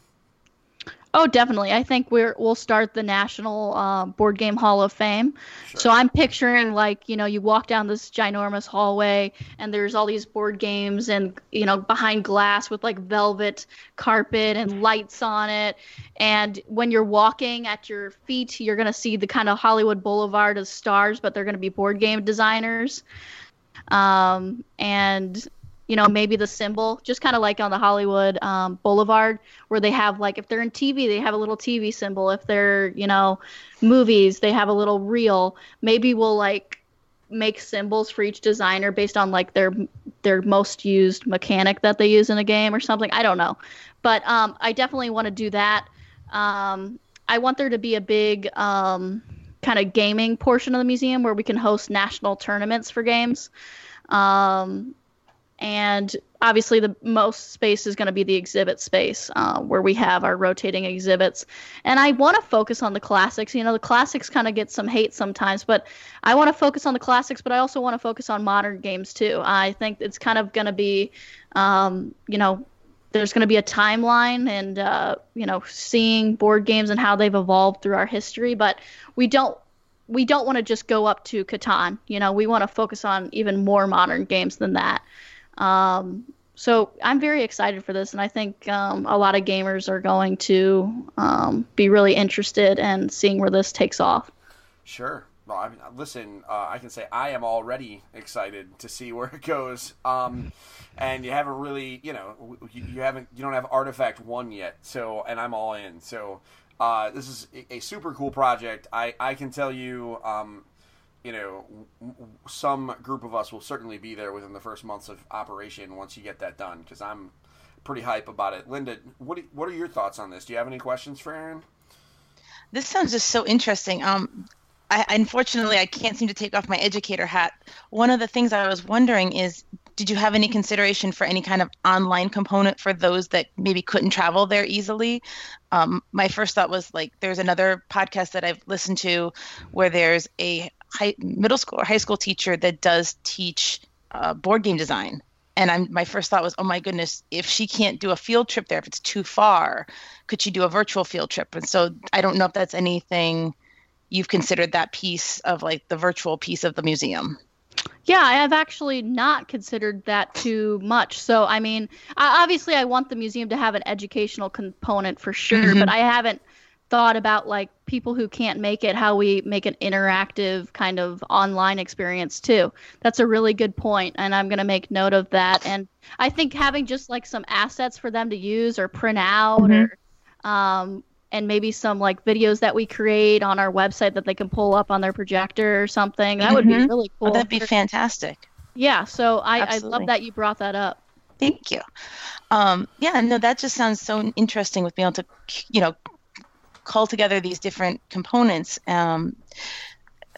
Oh, definitely. I think we're we'll start the National uh, Board Game Hall of Fame. Sure. So I'm picturing like you know you walk down this ginormous hallway and there's all these board games and you know behind glass with like velvet carpet and lights on it. And when you're walking at your feet, you're gonna see the kind of Hollywood Boulevard of stars, but they're gonna be board game designers. Um, and you know, maybe the symbol, just kind of like on the Hollywood um, Boulevard, where they have like if they're in TV, they have a little TV symbol. If they're you know, movies, they have a little reel. Maybe we'll like make symbols for each designer based on like their their most used mechanic that they use in a game or something. I don't know, but um, I definitely want to do that. Um, I want there to be a big um, kind of gaming portion of the museum where we can host national tournaments for games. Um, and obviously the most space is going to be the exhibit space uh, where we have our rotating exhibits and i want to focus on the classics you know the classics kind of get some hate sometimes but i want to focus on the classics but i also want to focus on modern games too i think it's kind of going to be um, you know there's going to be a timeline and uh, you know seeing board games and how they've evolved through our history but we don't we don't want to just go up to Catan. You know, we want to focus on even more modern games than that. Um, so I'm very excited for this, and I think um, a lot of gamers are going to um, be really interested in seeing where this takes off. Sure. Well, I mean, listen, uh, I can say I am already excited to see where it goes. Um, and you haven't really, you know, you, you, haven't, you don't have Artifact One yet. So, and I'm all in. So, uh, this is a, a, super cool project. I, I can tell you, um, you know, some group of us will certainly be there within the first months of operation once you get that done because I'm pretty hype about it. Linda, what what are your thoughts on this? Do you have any questions for Aaron? This sounds just so interesting. Um, I, unfortunately, I can't seem to take off my educator hat. One of the things I was wondering is, did you have any consideration for any kind of online component for those that maybe couldn't travel there easily? Um, my first thought was like, there's another podcast that I've listened to where there's a high, middle school or high school teacher that does teach uh, board game design. And I'm my first thought was, oh my goodness, if she can't do a field trip there, if it's too far, could she do a virtual field trip? And so I don't know if that's anything you've considered that piece of like the virtual piece of the museum. Yeah, I have actually not considered that too much. So, I mean, I, obviously, I want the museum to have an educational component for sure, mm-hmm. but I haven't thought about like people who can't make it how we make an interactive kind of online experience too that's a really good point and i'm going to make note of that and i think having just like some assets for them to use or print out mm-hmm. or um, and maybe some like videos that we create on our website that they can pull up on their projector or something that mm-hmm. would be mm-hmm. really cool oh, that'd be fantastic yeah so I, I love that you brought that up thank you um, yeah no that just sounds so interesting with being able to you know cull together these different components. Um,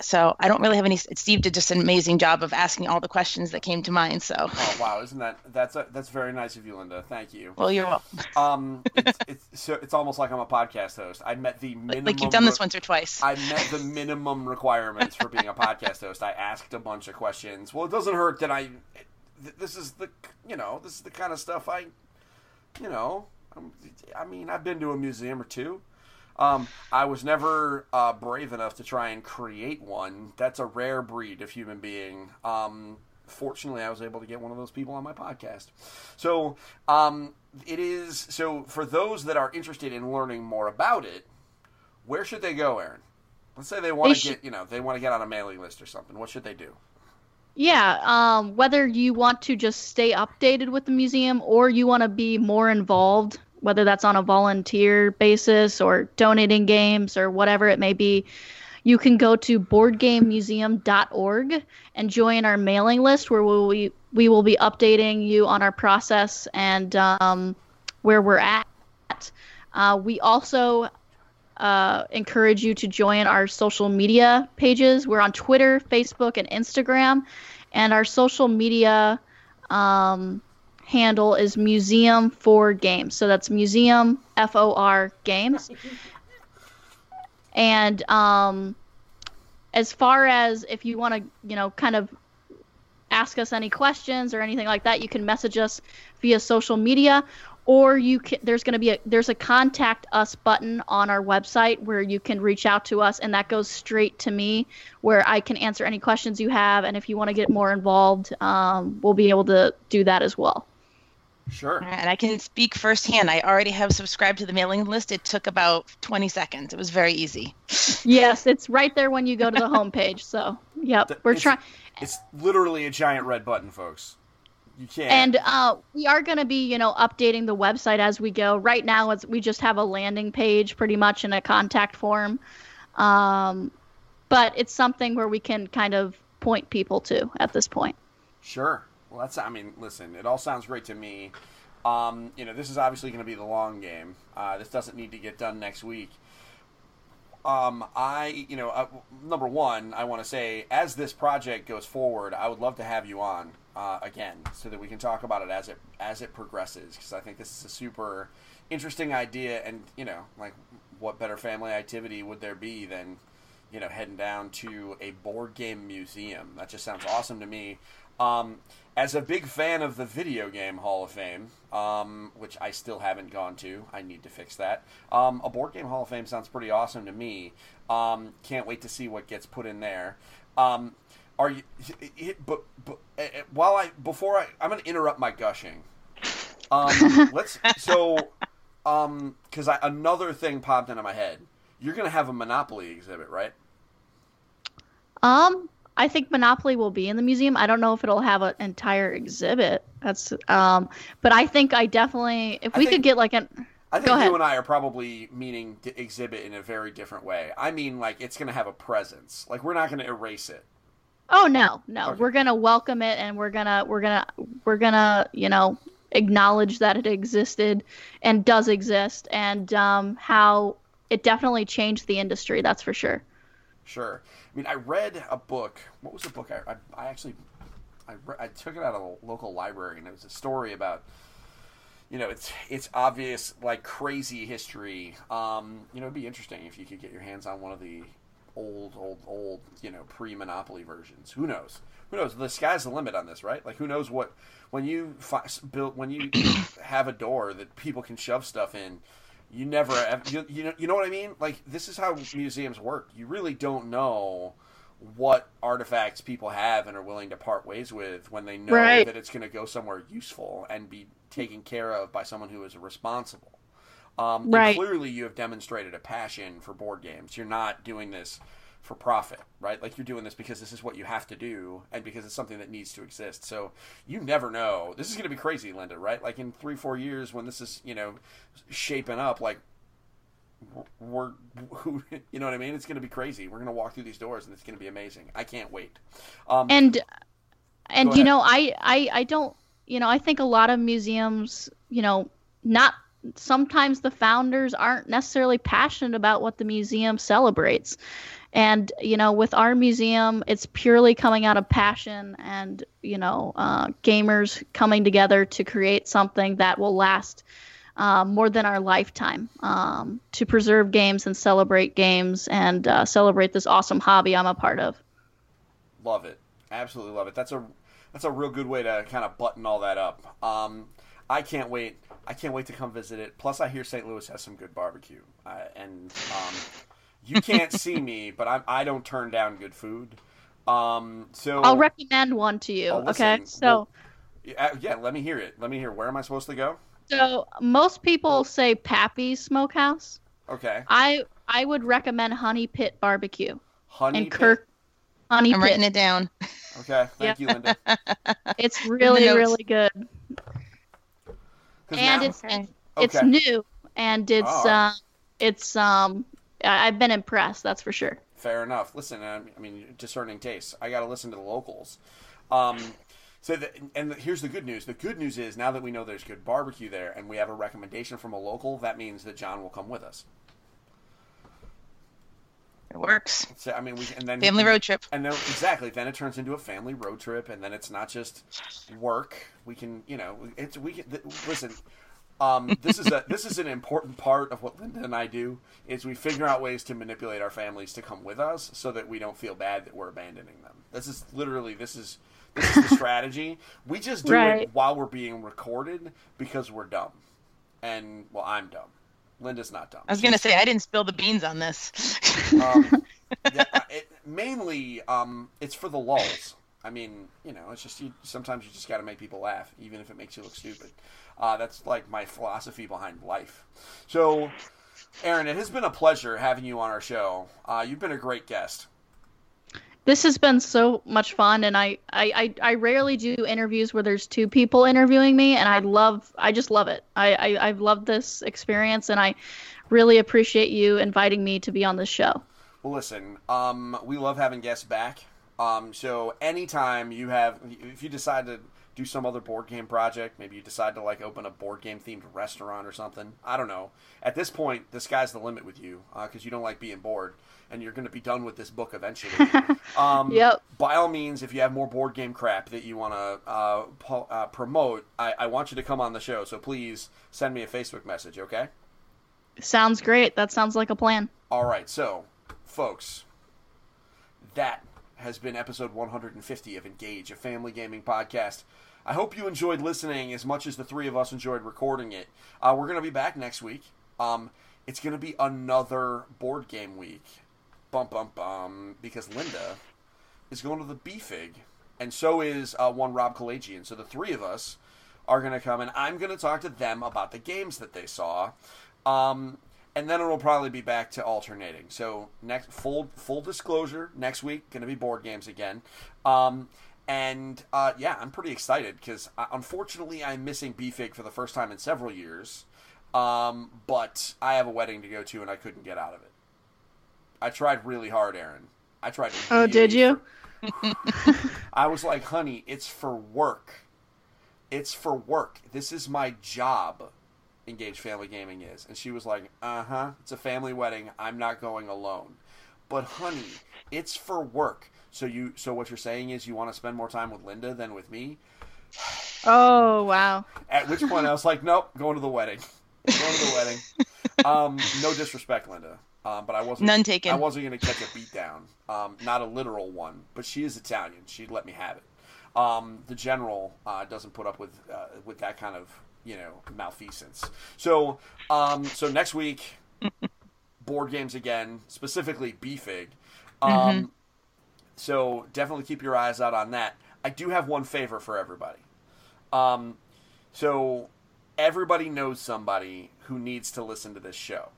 so I don't really have any. Steve did just an amazing job of asking all the questions that came to mind. So. Oh wow! Isn't that that's a, that's very nice of you, Linda? Thank you. Well, you're welcome. Um, it's, it's so it's almost like I'm a podcast host. I met the minimum. Like you've done this once or twice. I met the minimum requirements for being a podcast *laughs* host. I asked a bunch of questions. Well, it doesn't hurt that I. This is the you know this is the kind of stuff I, you know, I'm, I mean I've been to a museum or two. Um, I was never uh, brave enough to try and create one. That's a rare breed of human being. Um, fortunately, I was able to get one of those people on my podcast. So um, it is. So for those that are interested in learning more about it, where should they go, Aaron? Let's say they want to get, you know, they want to get on a mailing list or something. What should they do? Yeah, um, whether you want to just stay updated with the museum or you want to be more involved whether that's on a volunteer basis or donating games or whatever it may be, you can go to boardgamemuseum.org and join our mailing list where we, we will be updating you on our process and um, where we're at. Uh, we also uh, encourage you to join our social media pages. We're on Twitter, Facebook, and Instagram. And our social media um, handle is Museum for Games. So that's Museum F O R Games. and um, as far as if you want to, you know, kind of ask us any questions or anything like that, you can message us via social media, or you can. There's going to be a there's a contact us button on our website where you can reach out to us, and that goes straight to me, where I can answer any questions you have, and if you want to get more involved, um, we'll be able to do that as well. Sure. And I can speak firsthand. I already have subscribed to the mailing list. It took about 20 seconds. It was very easy. *laughs* yes, it's right there when you go to the homepage. So, yep, we're trying. It's literally a giant red button, folks. You can't. And uh, we are going to be, you know, updating the website as we go. Right now, it's, we just have a landing page, pretty much, in a contact form. Um, but it's something where we can kind of point people to at this point. Sure. Well, that's. I mean, listen. It all sounds great to me. Um, you know, this is obviously going to be the long game. Uh, this doesn't need to get done next week. um, I, you know, uh, number one, I want to say, as this project goes forward, I would love to have you on uh, again, so that we can talk about it as it as it progresses. Because I think this is a super interesting idea, and you know, like, what better family activity would there be than, you know, heading down to a board game museum? That just sounds awesome to me. Um, as a big fan of the Video Game Hall of Fame, um, which I still haven't gone to, I need to fix that. Um, a Board Game Hall of Fame sounds pretty awesome to me. Um, can't wait to see what gets put in there. Um, are you? It, but, but uh, while I before I, I'm going to interrupt my gushing. Um, *laughs* let's so um because another thing popped into my head. You're going to have a Monopoly exhibit, right? Um, I think Monopoly will be in the museum. I don't know if it'll have an entire exhibit. That's um, but I think I definitely if I we think- could get like an I think Go you ahead. and I are probably meaning to exhibit in a very different way. I mean, like it's going to have a presence. Like we're not going to erase it. Oh no, no. Okay. We're gonna welcome it and we're gonna we're gonna we're gonna, you know, acknowledge that it existed and does exist and um how it definitely changed the industry, that's for sure. Sure. I mean, I read a book. What was the book? I, I, I actually, I, re- I took it out of a local library, and it was a story about, you know, it's it's obvious like crazy history. Um, you know, it'd be interesting if you could get your hands on one of the old, old, old, you know, pre-Monopoly versions. Who knows? Who knows? The sky's the limit on this, right? Like, who knows what when you fi- build when you *coughs* have a door that people can shove stuff in. You never, ev- you, you know, you know what I mean? Like this is how museums work. You really don't know what artifacts people have and are willing to part ways with when they know Right. that it's going to go somewhere useful and be taken care of by someone who is responsible. Um, Right. clearly, you have demonstrated a passion for board games. You're not doing this for profit, right? Like you're doing this because this is what you have to do and because it's something that needs to exist. So you never know. This is going to be crazy, Linda, right? Like in three, four years when this is, you know, shaping up, like we're, *laughs* who, you know what I mean? It's going to be crazy. We're going to walk through these doors and it's going to be amazing. I can't wait. Um, And and you know, I, I I don't you know, I think a lot of museums, you know, not sometimes the founders aren't necessarily passionate about what the museum celebrates. And you know, with our museum, it's purely coming out of passion and you know, uh, gamers coming together to create something that will last uh, more than our lifetime um, to preserve games and celebrate games and uh, celebrate this awesome hobby I'm a part of. Love it. Absolutely love it. That's a that's a real good way to kind of button all that up. Um, I can't wait. I can't wait to come visit it. Plus, I hear St. Louis has some good barbecue, uh, and um, you can't see me, *laughs* but I'm, I don't turn down good food. Um, so I'll recommend one to you. Oh, okay, so well- yeah, yeah, let me hear it. Let me hear. Where am I supposed to go? so most people say Pappy's Smokehouse. Okay, I I would recommend Honey Pit Barbecue honey. and Pit. Kirk Honey I'm Pit. writing it down. Okay, thank you, Linda. *laughs* It's really really good, 'Cause and now- it's Okay. it's Okay. new and it's Oh. uh, it's um I- I've been impressed. That's for sure. Fair enough. Listen, um, I mean, discerning tastes. I got to listen to the locals. Um, so, the, and the, here's the good news. The good news is now that we know there's good barbecue there, and we have a recommendation from a local, that means that John will come with us. It works. So, I mean, we and then Family road trip. and then exactly, then it turns into a family road trip, and then it's not just work. We can, you know, it's we can th- listen. Um, this is a *laughs* this is an important part of what Linda and I do is we figure out ways to manipulate our families to come with us so that we don't feel bad that we're abandoning them. This is literally this is this is the *laughs* strategy. We just do Right. it while we're being recorded because we're dumb, and well, I'm dumb. Linda's not dumb. I was gonna say I didn't spill the beans on this. um, *laughs* yeah, it, mainly, um, it's for the lulls. I mean, you know, it's just you, sometimes you just got to make people laugh, even if it makes you look stupid. Uh, that's like my philosophy behind life. So, Aaron, it has been a pleasure having you on our show. Uh, you've been a great guest. This has been so much fun, and I, I, I, I rarely do interviews where there's two people interviewing me, and I love, I just love it. I, I, I've loved this experience, and I really appreciate you inviting me to be on this show. Well, listen, um, we love having guests back. Um, so anytime you have, if you decide to do some other board game project. Maybe you decide to like open a board game themed restaurant or something. I don't know. At this point, the sky's the limit with you because you don't like being bored, and you're going to be done with this book eventually. *laughs* um, Yep. By all means, if you have more board game crap that you want to uh, po- uh, promote, I-, I want you to come on the show. So please send me a Facebook message, okay? Sounds great. That sounds like a plan. All right, so, folks, that has been episode 150 of Engage, a family gaming podcast. I hope you enjoyed listening as much as the three of us enjoyed recording it. Uh, we're going to be back next week. Um, it's going to be another board game week. Bum, bum, bum. Because Linda is going to the BFIG, and so is uh, one Rob Kalajian. So the three of us are going to come, and I'm going to talk to them about the games that they saw. Um, and then it'll probably be back to alternating. So next full full disclosure, next week going to be board games again. Um, and uh, yeah, I'm pretty excited because uh, unfortunately I'm missing BFIG for the first time in several years. Um, but I have a wedding to go to and I couldn't get out of it. I tried really hard, Aaron. I tried. Oh, really did you? I was like, honey, it's for work. It's for work. This is my job. Engaged Family Gaming is. And she was like, uh huh, it's a family wedding. I'm not going alone. But honey, it's for work. So you so what you're saying is you want to spend more time with Linda than with me? Oh wow. At which point I was like, nope, going to the wedding. going to the wedding. *laughs* Um, no disrespect, Linda. Um, but I wasn't None taken. I wasn't going to catch a beat down. Um, not a literal one, but she is Italian. She'd let me have it. Um, the general uh, doesn't put up with uh, with that kind of you know malfeasance. So um, so next week, *laughs* board games again, specifically BFIG. Um, So definitely keep your eyes out on that. I do have one favor for everybody. Um, so everybody knows somebody who needs to listen to this show.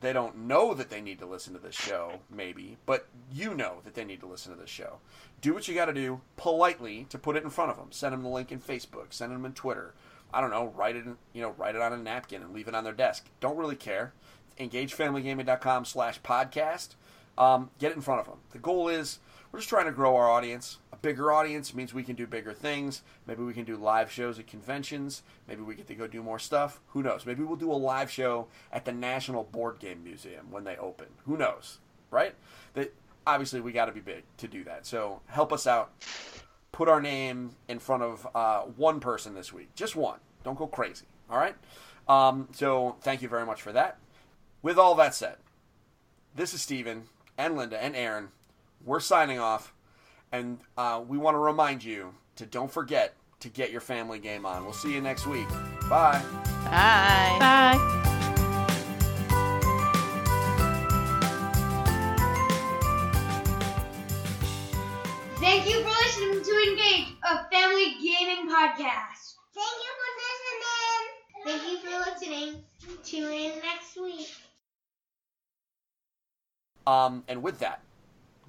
They don't know that they need to listen to this show, maybe, but you know that they need to listen to this show. Do what you got to do politely to put it in front of them. Send them the link in Facebook. Send them in Twitter. I don't know. Write it, in, you know, write it on a napkin and leave it on their desk. Don't really care. EngagedFamilyGaming.com slash podcast. Um, get it in front of them. The goal is we're just trying to grow our audience. Bigger audience means we can do bigger things. Maybe we can do live shows at conventions. Maybe we get to go do more stuff. Who knows? Maybe we'll do a live show at the National Board Game Museum when they open. Who knows? Right? That obviously we got to be big to do that. So help us out. Put our name in front of uh, one person this week. Just one. Don't go crazy. All right? Um, so thank you very much for that. With all that said, this is Steven and Linda and Aaron. We're signing off, and uh, we want to remind you to don't forget to get your family game on. We'll see you next week. Bye. Bye. Bye. Thank you for listening to Engage, a family gaming podcast. Thank you for listening. Thank you for listening. Tune in next week. Um, and with that,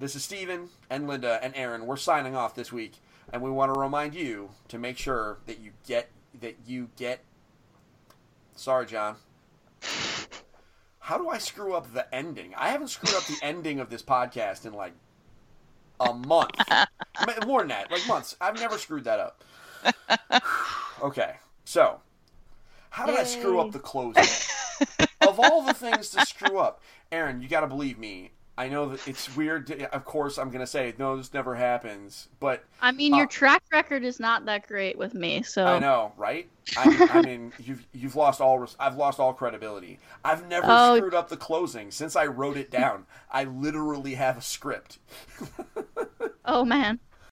this is Steven and Linda and Aaron. We're signing off this week, and we want to remind you to make sure that you get that you get. Sorry, John. *laughs* How do I screw up the ending? I haven't screwed up the ending of this podcast in like a month. *laughs* More than that, like months. I've never screwed that up. *laughs* okay, so how did I screw up the closing? of all the things to screw up, Aaron, you got to believe me. I know that it's weird. To, of course, I'm gonna say no. This never happens, but I mean, Uh, your track record is not that great with me, so I know, right? I, I *laughs* mean, you've you've lost all. I've lost all credibility. I've never Oh. screwed up the closing since I wrote it down. I literally have a script. *laughs* Oh man.